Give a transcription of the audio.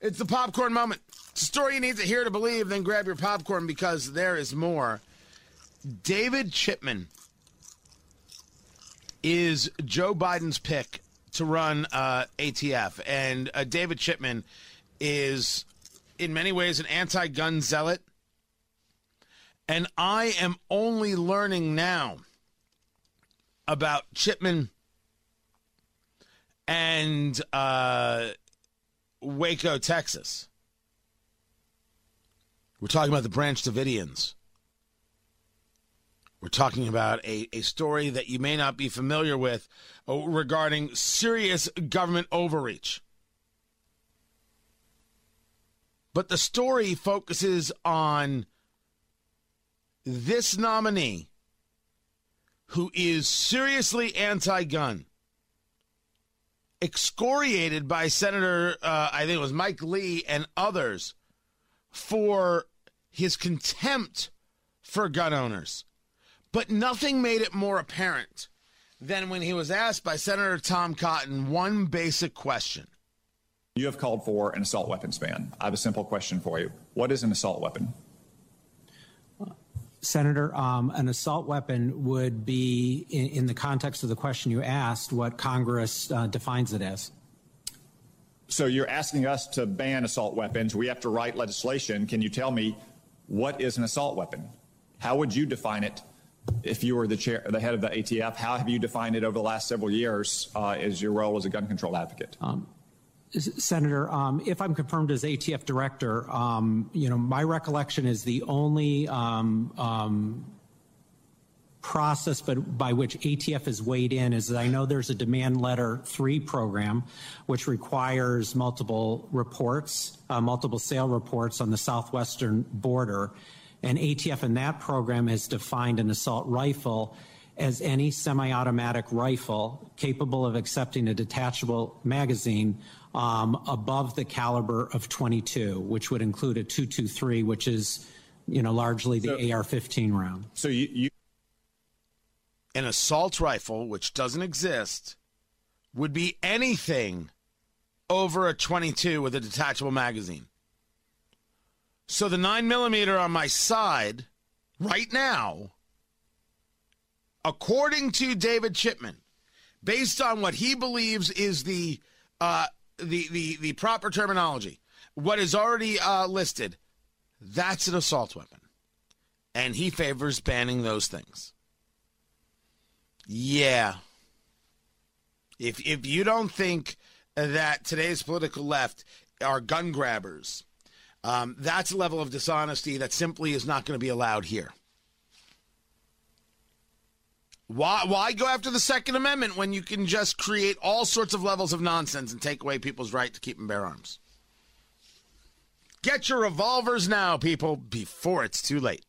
It's the popcorn moment. It's a story you need to hear to believe, then grab your popcorn because there is more. David Chipman is Joe Biden's pick to run uh, ATF. And uh, David Chipman is, in many ways, an anti gun zealot. And I am only learning now about Chipman and uh, Waco, Texas. We're talking about the Branch Davidians. We're talking about a, a story that you may not be familiar with uh, regarding serious government overreach. But the story focuses on this nominee who is seriously anti gun, excoriated by Senator, uh, I think it was Mike Lee and others, for his contempt for gun owners. But nothing made it more apparent than when he was asked by Senator Tom Cotton one basic question. You have called for an assault weapons ban. I have a simple question for you. What is an assault weapon? Senator, um, an assault weapon would be, in, in, the context of the question you asked, what Congress uh, defines it as. So you're asking us to ban assault weapons. We have to write legislation. Can you tell me what is an assault weapon? How would you define it if you were the chair, the head of the ATF? How have you defined it over the last several years uh, as your role as a gun control advocate? Um, Senator, um, if I'm confirmed as ATF director, um, you know, my recollection is the only um, um process but by which ATF is weighed in is that I know there's a demand letter three program, which requires multiple reports, uh, multiple sale reports on the southwestern border. And ATF in that program has defined an assault rifle as any semi automatic rifle capable of accepting a detachable magazine um, above the caliber of 22, which would include a 223, which is, you know, largely the so, AR-15 round. So you, you, an assault rifle, which doesn't exist, would be anything over a 22 with a detachable magazine. So the nine millimeter on my side right now, according to David Chipman, based on what he believes is the uh, the the the proper terminology, what is already uh, listed, that's an assault weapon, and he favors banning those things. Yeah. If if you don't think that today's political left are gun grabbers, um, that's a level of dishonesty that simply is not going to be allowed here. Why, why go after the Second Amendment when you can just create all sorts of levels of nonsense and take away people's right to keep and bear arms? Get your revolvers now, people, before it's too late.